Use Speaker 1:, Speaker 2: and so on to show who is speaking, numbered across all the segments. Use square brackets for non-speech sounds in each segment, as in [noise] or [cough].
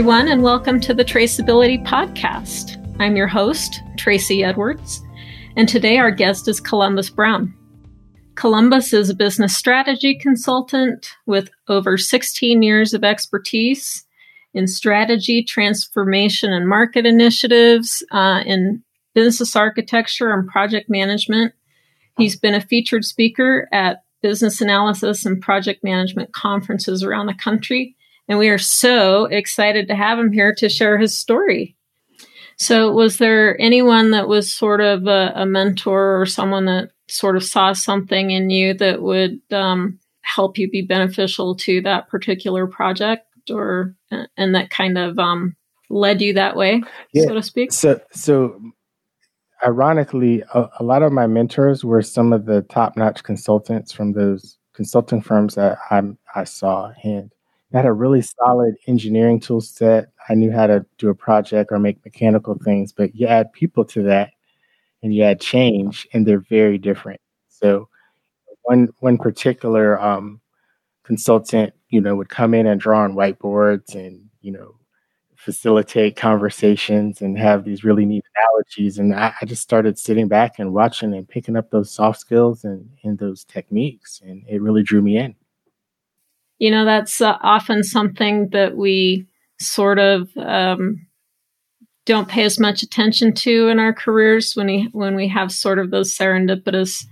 Speaker 1: everyone, and welcome to the Traceability Podcast. I'm your host, Tracie Edwards, and today our guest is Columbus Brown. Columbus is a business strategy consultant with over 16 years of expertise in strategy, transformation, and market initiatives, uh, in business architecture and project management. He's been a featured speaker at business analysis and project management conferences around the country. And we are so excited to have him here to share his story. So, was there anyone that was sort of a, a mentor or someone that sort of saw something in you that would um, help you be beneficial to that particular project, or and that kind of um, led you that way, yeah. so to speak?
Speaker 2: So, so ironically, a, a, lot of my mentors were some of the top-notch consultants from those consulting firms that I, I saw, and I had a really solid engineering tool set. I knew how to do a project or make mechanical things, but you add people to that, and you add change, and they're very different. So, one one particular um, consultant, you know, would come in and draw on whiteboards and you know facilitate conversations and have these really neat analogies. And I, I, just started sitting back and watching and picking up those soft skills and, and those techniques. And it really drew me in.
Speaker 1: You know, that's uh, often something that we sort of um, don't pay as much attention to in our careers when we when we have sort of those serendipitous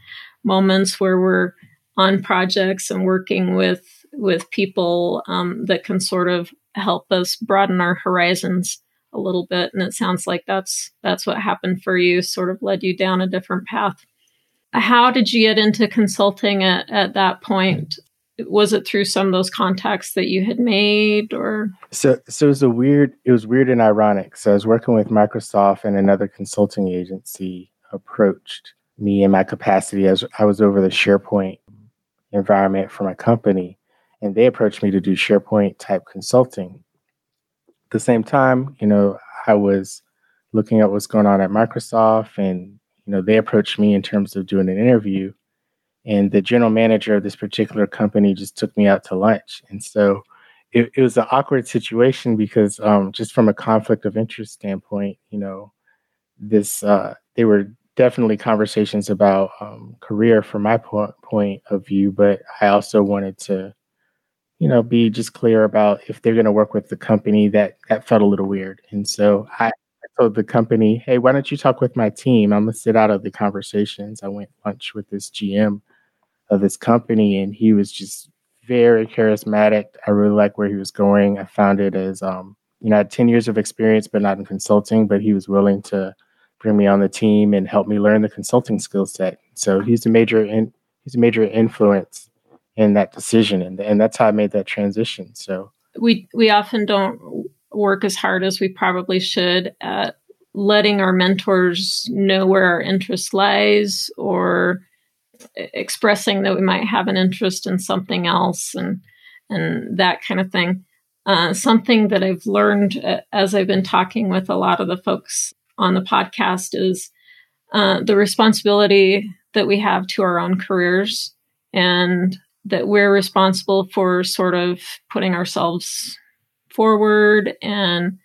Speaker 1: moments where we're on projects and working with with people um, that can sort of help us broaden our horizons a little bit. And it sounds like that's that's what happened for you sort of led you down a different path. How did you get into consulting at, at that point was it through some of those contacts that you had made or?
Speaker 2: So so it was a weird it was weird and ironic. So i was working with microsoft and another consulting agency approached me in my capacity as i was over the sharepoint environment for my company and they approached me to do sharepoint type consulting. At the same time you know i was looking at what's going on at microsoft and you know they approached me in terms of doing an interview and the general manager of this particular company just took me out to lunch. And so it, it was an awkward situation because um, just from a conflict of interest standpoint you know this uh, they were definitely conversations about um, career from my po- point of view but i also wanted to you know be just clear about if they're going to work with the company that that felt a little weird. And so I, told the company hey why don't you talk with my team? I'm going to sit out of the conversations. I went lunch with this gm of this company, and he was just very charismatic. I really like where he was going. I found it as um, you know, I had 10 years of experience, but not in consulting, but he was willing to bring me on the team and help me learn the consulting skill set. So he's a major in, he's a major influence in that decision. And, and that's how I made that transition. So
Speaker 1: we, we often don't work as hard as we probably should at letting our mentors know where our interest lies or expressing that we might have an interest in something else and and that kind of thing. Uh, something that I've learned uh, as I've been talking with a lot of the folks on the podcast is uh, the responsibility that we have to our own careers and that we're responsible for sort of putting ourselves forward and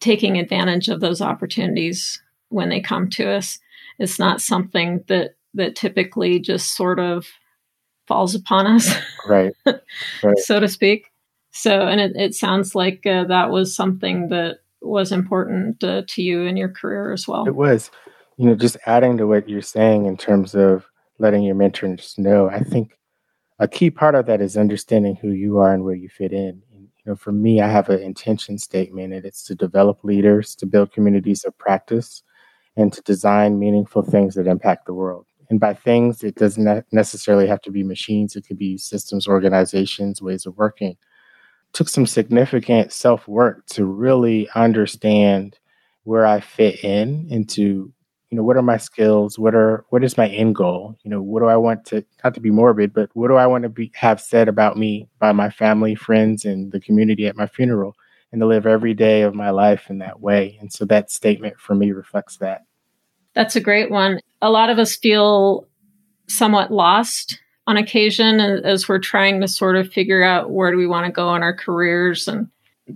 Speaker 1: taking advantage of those opportunities when they come to us. It's not something that that typically just sort of falls upon us,
Speaker 2: right, [laughs] right.
Speaker 1: so to speak. So, and it, it sounds like uh, that was something that was important uh, to you in your career as well.
Speaker 2: It was, you know, just adding to what you're saying in terms of letting your mentors know. I think a key part of that is understanding who you are and where you fit in. And, you know, for me, I have an intention statement, and it's to develop leaders, to build communities of practice, and to design meaningful things that impact the world. And by things, it doesn't necessarily have to be machines, it could be systems, organizations, ways of working. Took some significant self work to really understand where I fit in into you know what are my skills? What are what is my end goal? You know what do i want to not to be morbid but what do i want to be have said about me by my family friends and the community at my funeral? And to live every day of my life in that way. And so that statement for me reflects that
Speaker 1: that's a great one. A lot of us feel somewhat lost on occasion as we're trying to sort of figure out where do we want to go in our careers and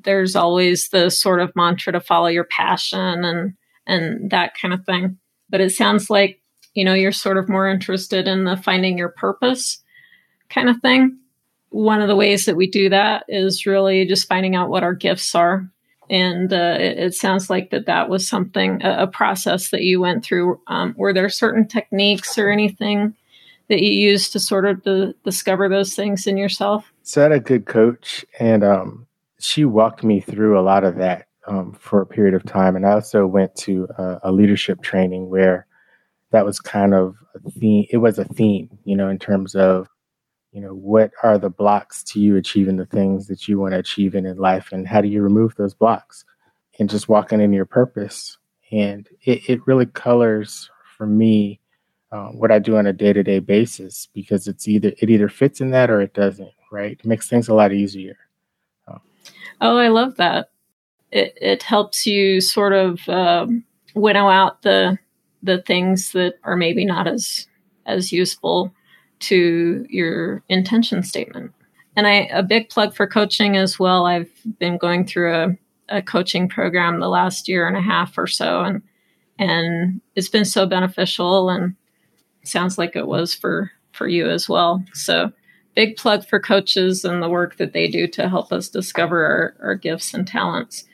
Speaker 1: there's always the sort of mantra to follow your passion and and that kind of thing. But it sounds like, you know, you're sort of more interested in the finding your purpose kind of thing. One of the ways that we do that is really just finding out what our gifts are. And uh, it, sounds like that that was something, a, a process that you went through. Um, were there certain techniques or anything that you used to sort of discover those things in yourself?
Speaker 2: So I had a good coach, and um, she walked me through a lot of that um, for a period of time. And I also went to a, a leadership training where that was kind of a theme. It was a theme, you know, in terms of, you know, what are the blocks to you achieving the things that you want to achieve in, in life, and how do you remove those blocks, and just walking in your purpose. And it, it really colors for me uh, what I do on a day to day basis because it's either it either fits in that or it doesn't. Right, it makes things a lot easier.
Speaker 1: Oh, I love that it, it helps you sort of um, winnow out the the things that are maybe not as as useful to your intention statement. And I a big plug for coaching as well. I've been going through a, a coaching program the last year and a half or so and and it's been so beneficial and sounds like it was for for you as well. So big plug for coaches and the work that they do to help us discover our, our gifts and talents.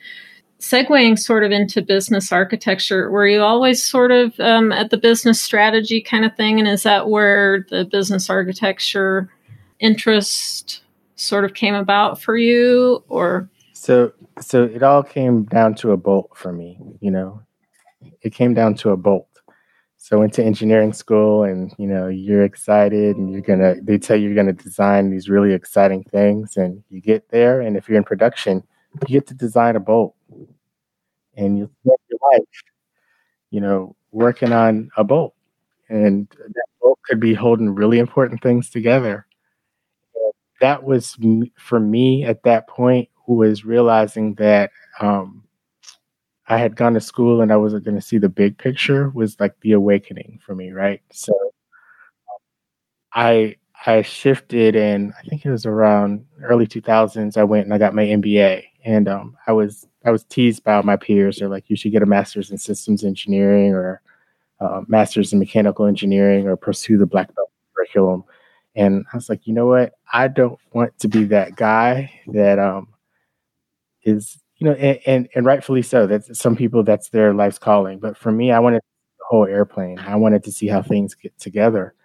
Speaker 1: Segueing sort of into business architecture, were you always sort of um, at the business strategy kind of thing? And is that where the business architecture interest sort of came about for you or?
Speaker 2: So, so it all came down to a bolt for me, you know, it came down to a bolt so I went to engineering school and you know you're excited and you're gonna they tell you you're gonna design these really exciting things and you get there and if you're in production you get to design a bolt and you spend your life you know working on a bolt and that bolt could be holding really important things together. That was for me at that point who was realizing that um, I had gone to school and I wasn't going to see the big picture was like the awakening for me, right? So I I shifted and I think it was around early 2000s I went and I got my MBA and um, I was I was teased by my peers they're like you should get a master's in systems engineering or uh, master's in mechanical engineering or pursue the black belt curriculum and I was like you know what I don't want to be that guy that um, is you know, and, and, and rightfully so. That some people that's their life's calling. But for me, I wanted the whole airplane. I wanted to see how things get together.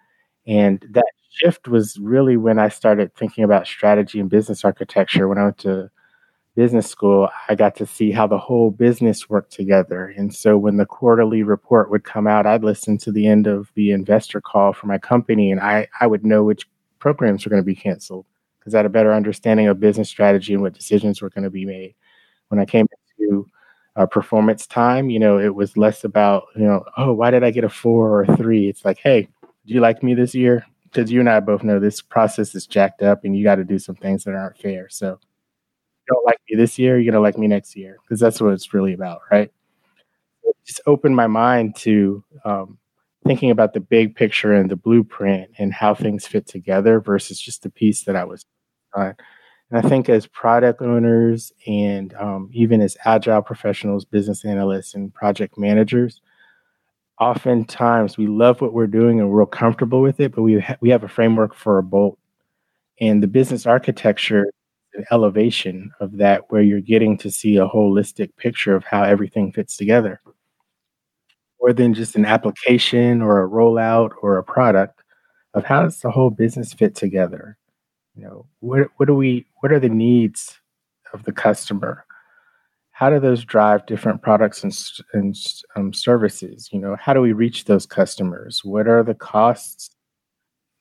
Speaker 2: And that shift was really when I started thinking about strategy and business architecture. When I went to business school, I got to see how the whole business worked together. And so when the quarterly report would come out, I'd listen to the end of the investor call for my company and I, I would know which programs were going to be canceled because I had a better understanding of business strategy and what decisions were going to be made when I came to uh, performance time, you know, it was less about, you know, oh, why did I get a four or a three? It's like, hey, do you like me this year? Because you and I both know this process is jacked up and you got to do some things that aren't fair. So, don't like me this year, you're to like me next year because that's what it's really about, right? It just opened my mind to um, thinking about the big picture and the blueprint and how things fit together versus just the piece that I was on. And I think as product owners and um, even as agile professionals, business analysts, and project managers, oftentimes we love what we're doing and we're comfortable with it, but we ha- we have a framework for a bolt. And the business architecture, elevation of that, where you're getting to see a holistic picture of how everything fits together, more than just an application or a rollout or a product of how does the whole business fit together? You know what what do we what are the needs of the customer? How do those drive different products and, and um, services? You know how do we reach those customers? What are the costs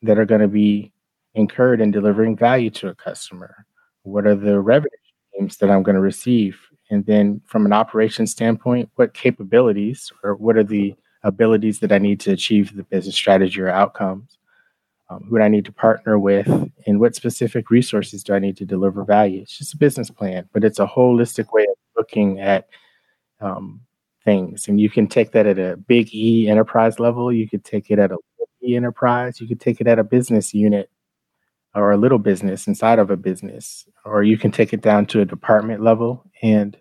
Speaker 2: that are going to be incurred in delivering value to a customer what are the revenue streams that i'm going to receive and then from an operation standpoint what capabilities or what are the abilities that i need to achieve the business strategy or outcomes um, who do I need to partner with, and what specific resources do I need to deliver value? It's just a business plan, but it's a holistic way of looking at um, things. And you can take that at a big E enterprise level. You could take it at a enterprise. You could take it at a business unit or a little business inside of a business, or you can take it down to a department level and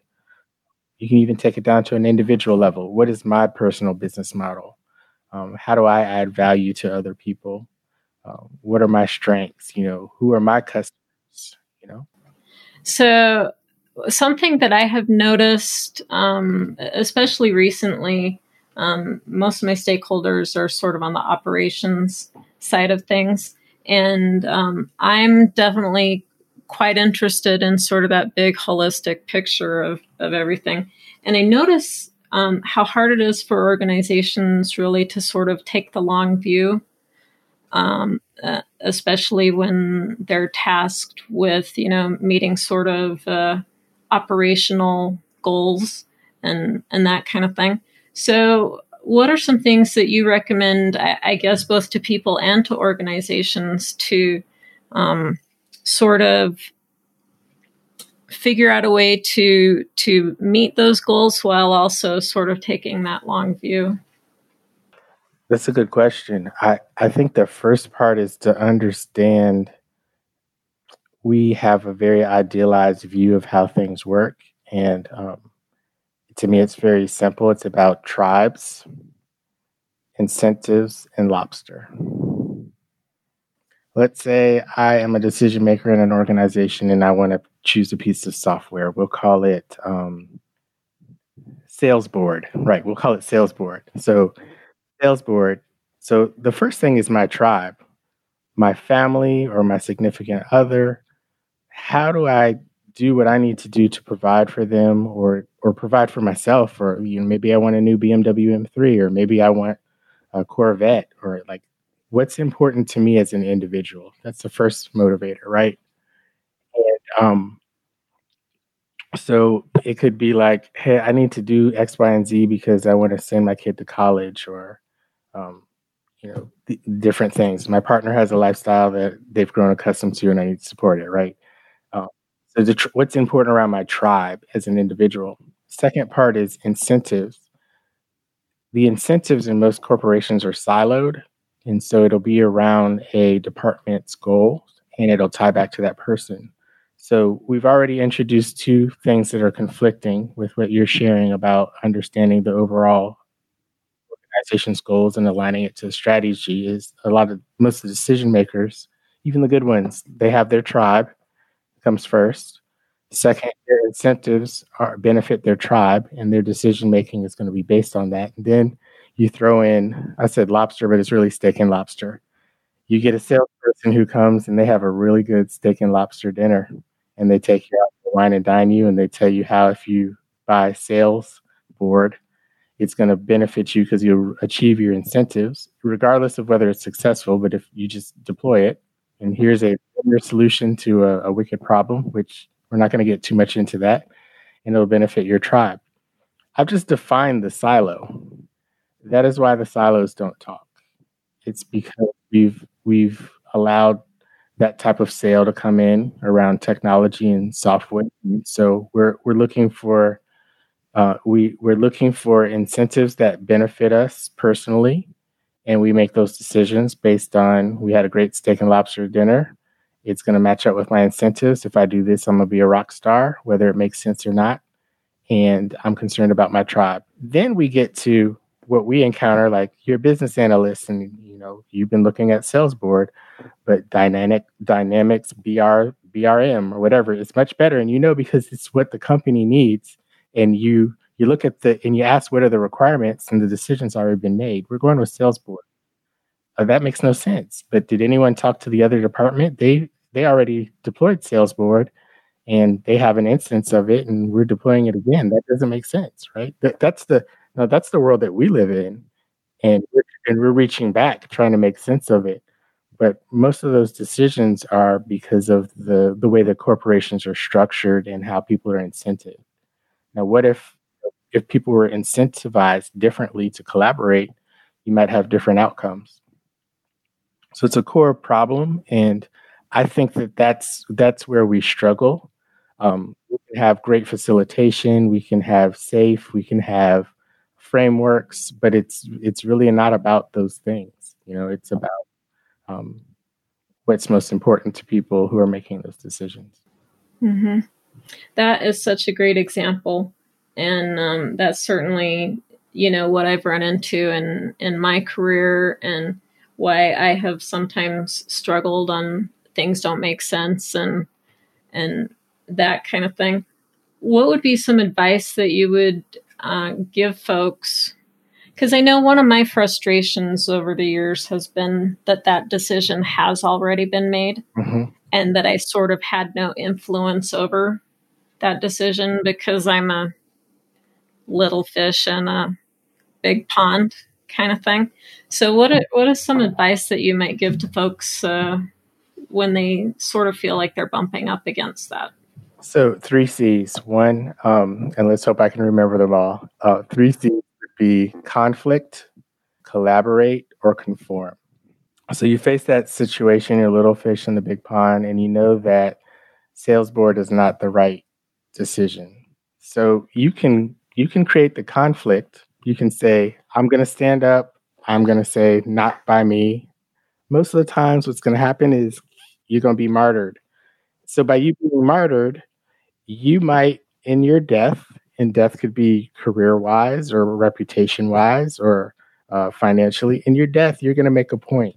Speaker 2: you can even take it down to an individual level. What is my personal business model? Um, how do I add value to other people? Uh, what are my strengths? You know, who are my customers? You know.
Speaker 1: So something that I have noticed, um, especially recently, um, most of my stakeholders are sort of on the operations side of things, and um, I'm definitely quite interested in sort of that big holistic picture of, of everything. And I notice um, how hard it is for organizations really to sort of take the long view, um, uh, especially when they're tasked with, you know, meeting sort of uh, operational goals and and that kind of thing. So, what are some things that you recommend? I, I guess both to people and to organizations to um, sort of figure out a way to to meet those goals while also sort of taking that long view?
Speaker 2: That's a good question. I, I think the first part is to understand we have a very idealized view of how things work. And um, to me, it's very simple. It's about tribes, incentives, and lobster. Let's say I am a decision maker in an organization and I want to choose a piece of software. We'll call it um, Sales Board. Right. We'll call it Sales Board. So, Sales Board. So, the first thing is my tribe, my family or my significant other. How do I do what I need to do to provide for them or or provide for myself or you know maybe I want a new BMW M3 or maybe I want a Corvette or like what's important to me as an individual that's the first motivator right and um, so it could be like, hey, I need to do X, Y, and Z because I want to send my kid to college or, um, you know, th- different things. My partner has a lifestyle that they've grown accustomed to and I need to support it, right? So the tr- what's important around my tribe as an individual. Second part is incentives. The incentives in most corporations are siloed. And so it'll be around a department's goals and it'll tie back to that person. So we've already introduced two things that are conflicting with what you're sharing about understanding the overall organization's goals and aligning it to the strategy is a lot of most of the decision makers, even the good ones, they have their tribe comes first. Second, their incentives are benefit their tribe and their decision making is going to be based on that. And then you throw in, I said lobster, but it's really steak and lobster. You get a salesperson who comes and they have a really good steak and lobster dinner and they take you out to wine and dine you and they tell you how if you buy sales board it's going to benefit you because you'll achieve your incentives regardless of whether it's successful but if you just deploy it and here's a solution to a, a wicked problem which we're not going to get too much into that and it'll benefit your tribe. I've just defined the silo. That is why the silos don't talk. It's because we've we've allowed that type of sale to come in around technology and software. So we're we're looking for uh, we we're looking for incentives that benefit us personally, and we make those decisions based on we had a great steak and lobster dinner. It's going to match up with my incentives. If I do this, I'm going to be a rock star, whether it makes sense or not. And I'm concerned about my tribe. Then we get to what we encounter, like you're a business analyst, and you know you've been looking at sales board but dynamic dynamics br brm or whatever is much better and you know because it's what the company needs and you you look at the and you ask what are the requirements and the decisions already been made we're going with sales board. Uh, that makes no sense but did anyone talk to the other department? They they already deployed sales board and they have an instance of it and we're deploying it again. That doesn't make sense right? That, that's the no, that's the world that we live in and we're, and we're reaching back trying to make sense of it. But most of those decisions are because of the the way the corporations are structured and how people are incented. Now, what if if people were incentivized differently to collaborate, you might have different outcomes. So it's a core problem, and I think that that's that's where we struggle. Um, we can have great facilitation, we can have safe, we can have frameworks, but it's it's really not about those things. You know, it's about um, what's most important to people who are making those decisions.
Speaker 1: Mm-hmm. That is such a great example. And um, that's certainly, you know, what I've run into in, in my career and why I have sometimes struggled on things don't make sense and and that kind of thing. What would be some advice that you would uh, give folks? Because I know one of my frustrations over the years has been that that decision has already been made, mm-hmm. and that I sort of had no influence over that decision because I'm a little fish in a big pond kind of thing. So, what are, what is some advice that you might give to folks uh, when they sort of feel like they're bumping up against that?
Speaker 2: So, three C's. One, um, and let's hope I can remember them all. Uh, three C's would be conflict, collaborate, or conform. So, you face that situation, you're little fish in the big pond, and you know that sales board is not the right decision. So, you can you can create the conflict. You can say, I'm going to stand up. I'm going to say, not by me. Most of the times, what's going to happen is you're going to be martyred. So, by you being martyred, you might, in your death, and death could be career wise or reputation wise or uh, financially, in your death, you're going to make a point.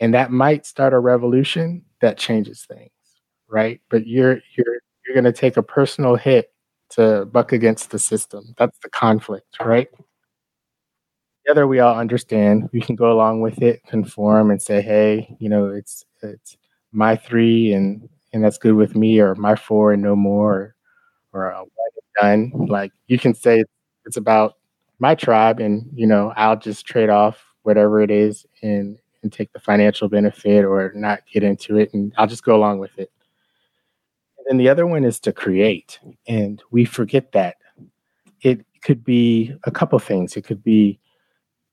Speaker 2: And that might start a revolution that changes things, right? But you're, you're, you're going to take a personal hit to buck against the system. That's the conflict, right? Together, we all understand. We can go along with it, conform, and say, "Hey, you know, it's it's my three, and and that's good with me, or my four and no more, or, or done." Like you can say it's about my tribe, and you know, I'll just trade off whatever it is and and take the financial benefit, or not get into it, and I'll just go along with it. And the other one is to create. And we forget that. It could be a couple things. It could be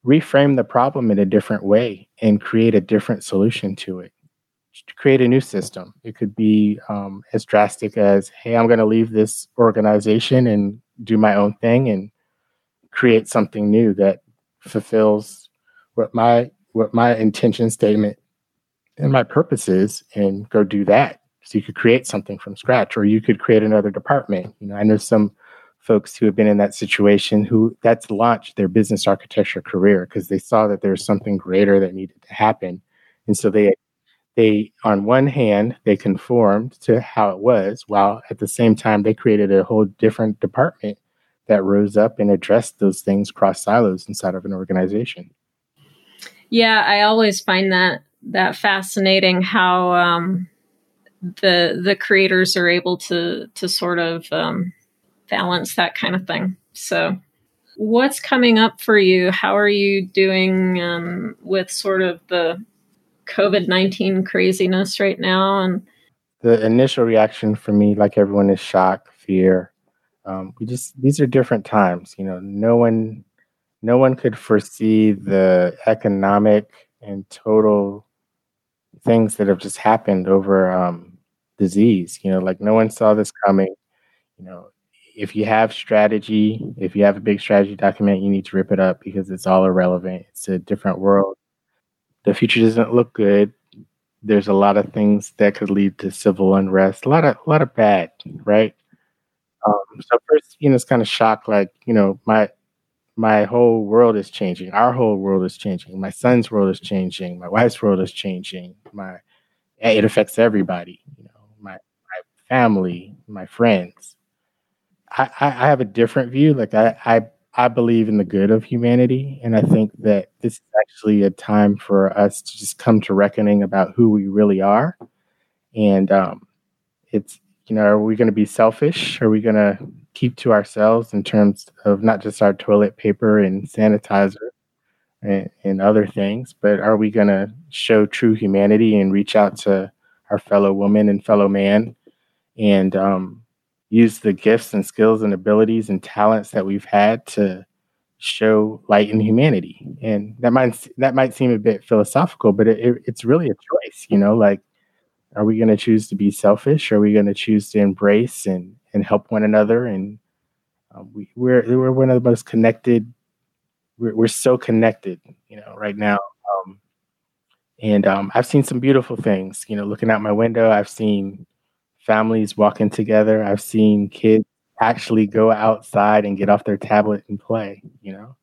Speaker 2: reframe the problem in a different way and create a different solution to it. To create a new system. It could be um, as drastic as, hey, I'm going to leave this organization and do my own thing and create something new that fulfills what my what my intention statement and my purpose is and go do that so you could create something from scratch, or you could create another department. You know, I know some folks who have been in that situation who that's launched their business architecture career because they saw that there's something greater that needed to happen, and so they they on one hand they conformed to how it was, while at the same time they created a whole different department that rose up and addressed those things cross silos inside of an organization.
Speaker 1: Yeah, I always find that that fascinating how um, the the creators are able to to sort of um, balance that kind of thing. So, what's coming up for you? How are you doing um, with sort of the COVID nineteen craziness right now? And
Speaker 2: the initial reaction for me, like everyone, is shock, fear. Um, we just these are different times. You know, no one no one could foresee the economic and total things that have just happened over um, disease. You know, like no one saw this coming. You know, if you have strategy, if you have a big strategy document, you need to rip it up because it's all irrelevant. It's a different world. The future doesn't look good. There's a lot of things that could lead to civil unrest. A lot of a lot of bad, right? Um, so first, you know, it's kind of shock. Like, you know, my my whole world is changing. Our whole world is changing. My son's world is changing. My wife's world is changing. My it affects everybody. You know, family, my friends. I, I, have a different view. Like I, I, I believe in the good of humanity, and I think that this is actually a time for us to just come to reckoning about who we really are. And um, it's you know, are we going to be selfish? Are we going to keep to ourselves in terms of not just our toilet paper and sanitizer and, and other things, but are we going to show true humanity and reach out to our fellow woman and fellow man and um, use the gifts and skills and abilities and talents that we've had to show light in humanity. And that might that might seem a bit philosophical, but it, it, it's really a choice. You know, like are we going to choose to be selfish? Are we going to choose to embrace and and help one another? And um, we, we're we're one of the most connected. We're, we're so connected, you know, right now. Um, And um, I've seen some beautiful things. You know, looking out my window, I've seen families walking together. I've seen kids actually go outside and get off their tablet and play. You know,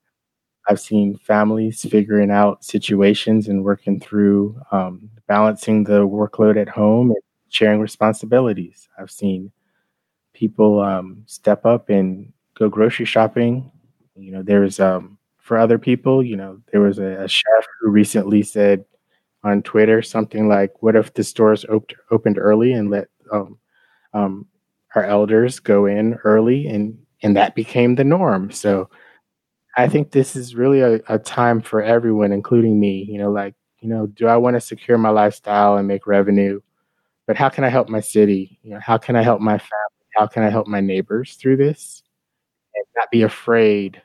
Speaker 2: I've seen families figuring out situations and working through um, balancing the workload at home and sharing responsibilities. I've seen people um, step up and go grocery shopping. You know, there's um, for other people. You know, there was a, a chef who recently said on Twitter something like, "What if the stores op- opened early and let um, um, our elders go in early?" and and that became the norm. So I think this is really a, a time for everyone, including me. You know, like you know, do I want to secure my lifestyle and make revenue? But how can I help my city? You know, how can I help my family? How can I help my neighbors through this? And not be afraid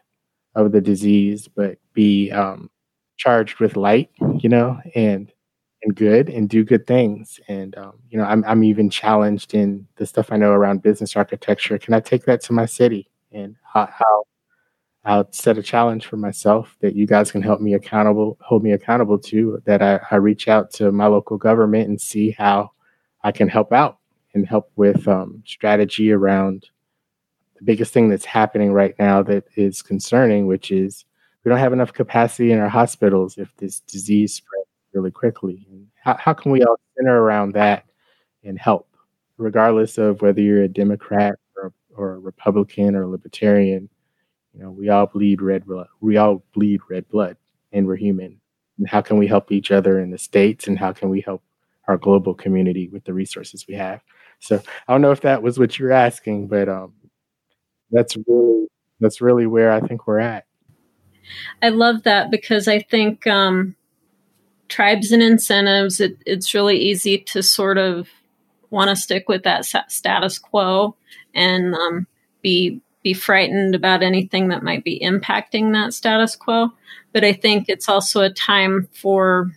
Speaker 2: of the disease, but be um, charged with light, you know, and and good and do good things. And um, you know, I'm I'm even challenged in the stuff I know around business architecture. Can I take that to my city? And how, I'll set a challenge for myself that you guys can help me accountable, hold me accountable to. That I, I reach out to my local government and see how I can help out and help with um, strategy around the biggest thing that's happening right now that is concerning, which is we don't have enough capacity in our hospitals if this disease spreads really quickly. And how, how can we all center around that and help, regardless of whether you're a Democrat or, or a Republican or a Libertarian? You know, we all bleed red blood. We all bleed red blood, and we're human. And how can we help each other in the states, and how can we help our global community with the resources we have? So I don't know if that was what you're asking, but um, that's really that's really where I think we're at.
Speaker 1: I love that because I think um, tribes and incentives. It, it's really easy to sort of want to stick with that status quo and um, be be frightened about anything that might be impacting that status quo. But I think it's also a time for,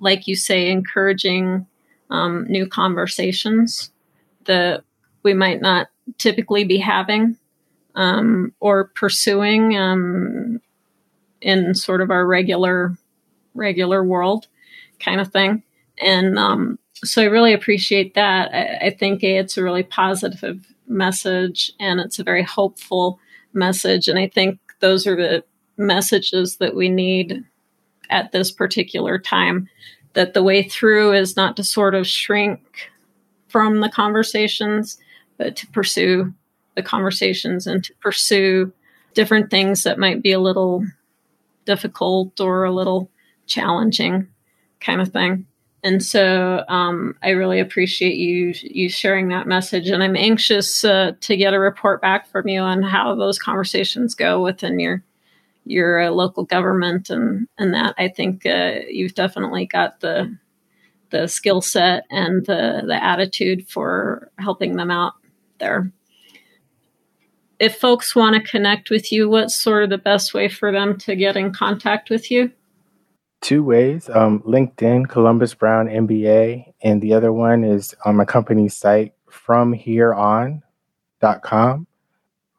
Speaker 1: like you say, encouraging um, new conversations that we might not typically be having um, or pursuing um, in sort of our regular regular world kind of thing. And um, so I really appreciate that. I, I think a, it's a really positive message and it's a very hopeful message. And I think those are the messages that we need at this particular time. That the way through is not to sort of shrink from the conversations, but to pursue the conversations and to pursue different things that might be a little difficult or a little challenging kind of thing. And so um, I really appreciate you you sharing that message, and I'm anxious uh, to get a report back from you on how those conversations go within your your uh, local government, and and that I think uh, you've definitely got the the skill set and the the attitude for helping them out there. If folks want to connect with you, what's sort of the best way for them to get in contact with you?
Speaker 2: Two ways um, LinkedIn, Columbus Brown MBA, and the other one is on my company's site, from here fromhereon.com.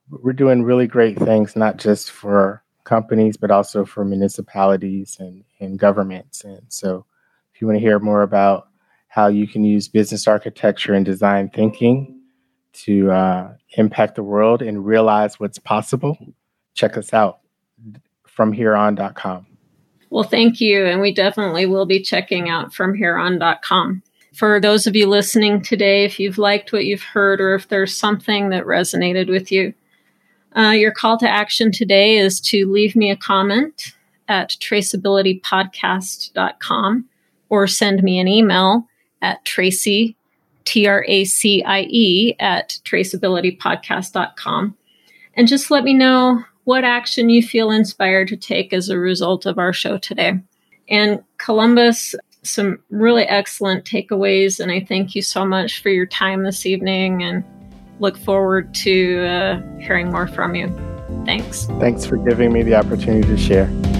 Speaker 2: We're doing really great things, not just for companies, but also for municipalities and, and governments. And so, if you want to hear more about how you can use business architecture and design thinking to uh, impact the world and realize what's possible, check us out fromhereon.com.
Speaker 1: Well, thank you. And we definitely will be checking out fromhereon.com. For those of you listening today, if you've liked what you've heard or if there's something that resonated with you, uh, your call to action today is to leave me a comment at traceabilitypodcast.com or send me an email at tracie, T R A C I E, at traceabilitypodcast.com. And just let me know what action you feel inspired to take as a result of our show today. And Columbus, some really excellent takeaways. And I thank you so much for your time this evening and look forward to uh, hearing more from you. Thanks.
Speaker 2: Thanks for giving me the opportunity to share.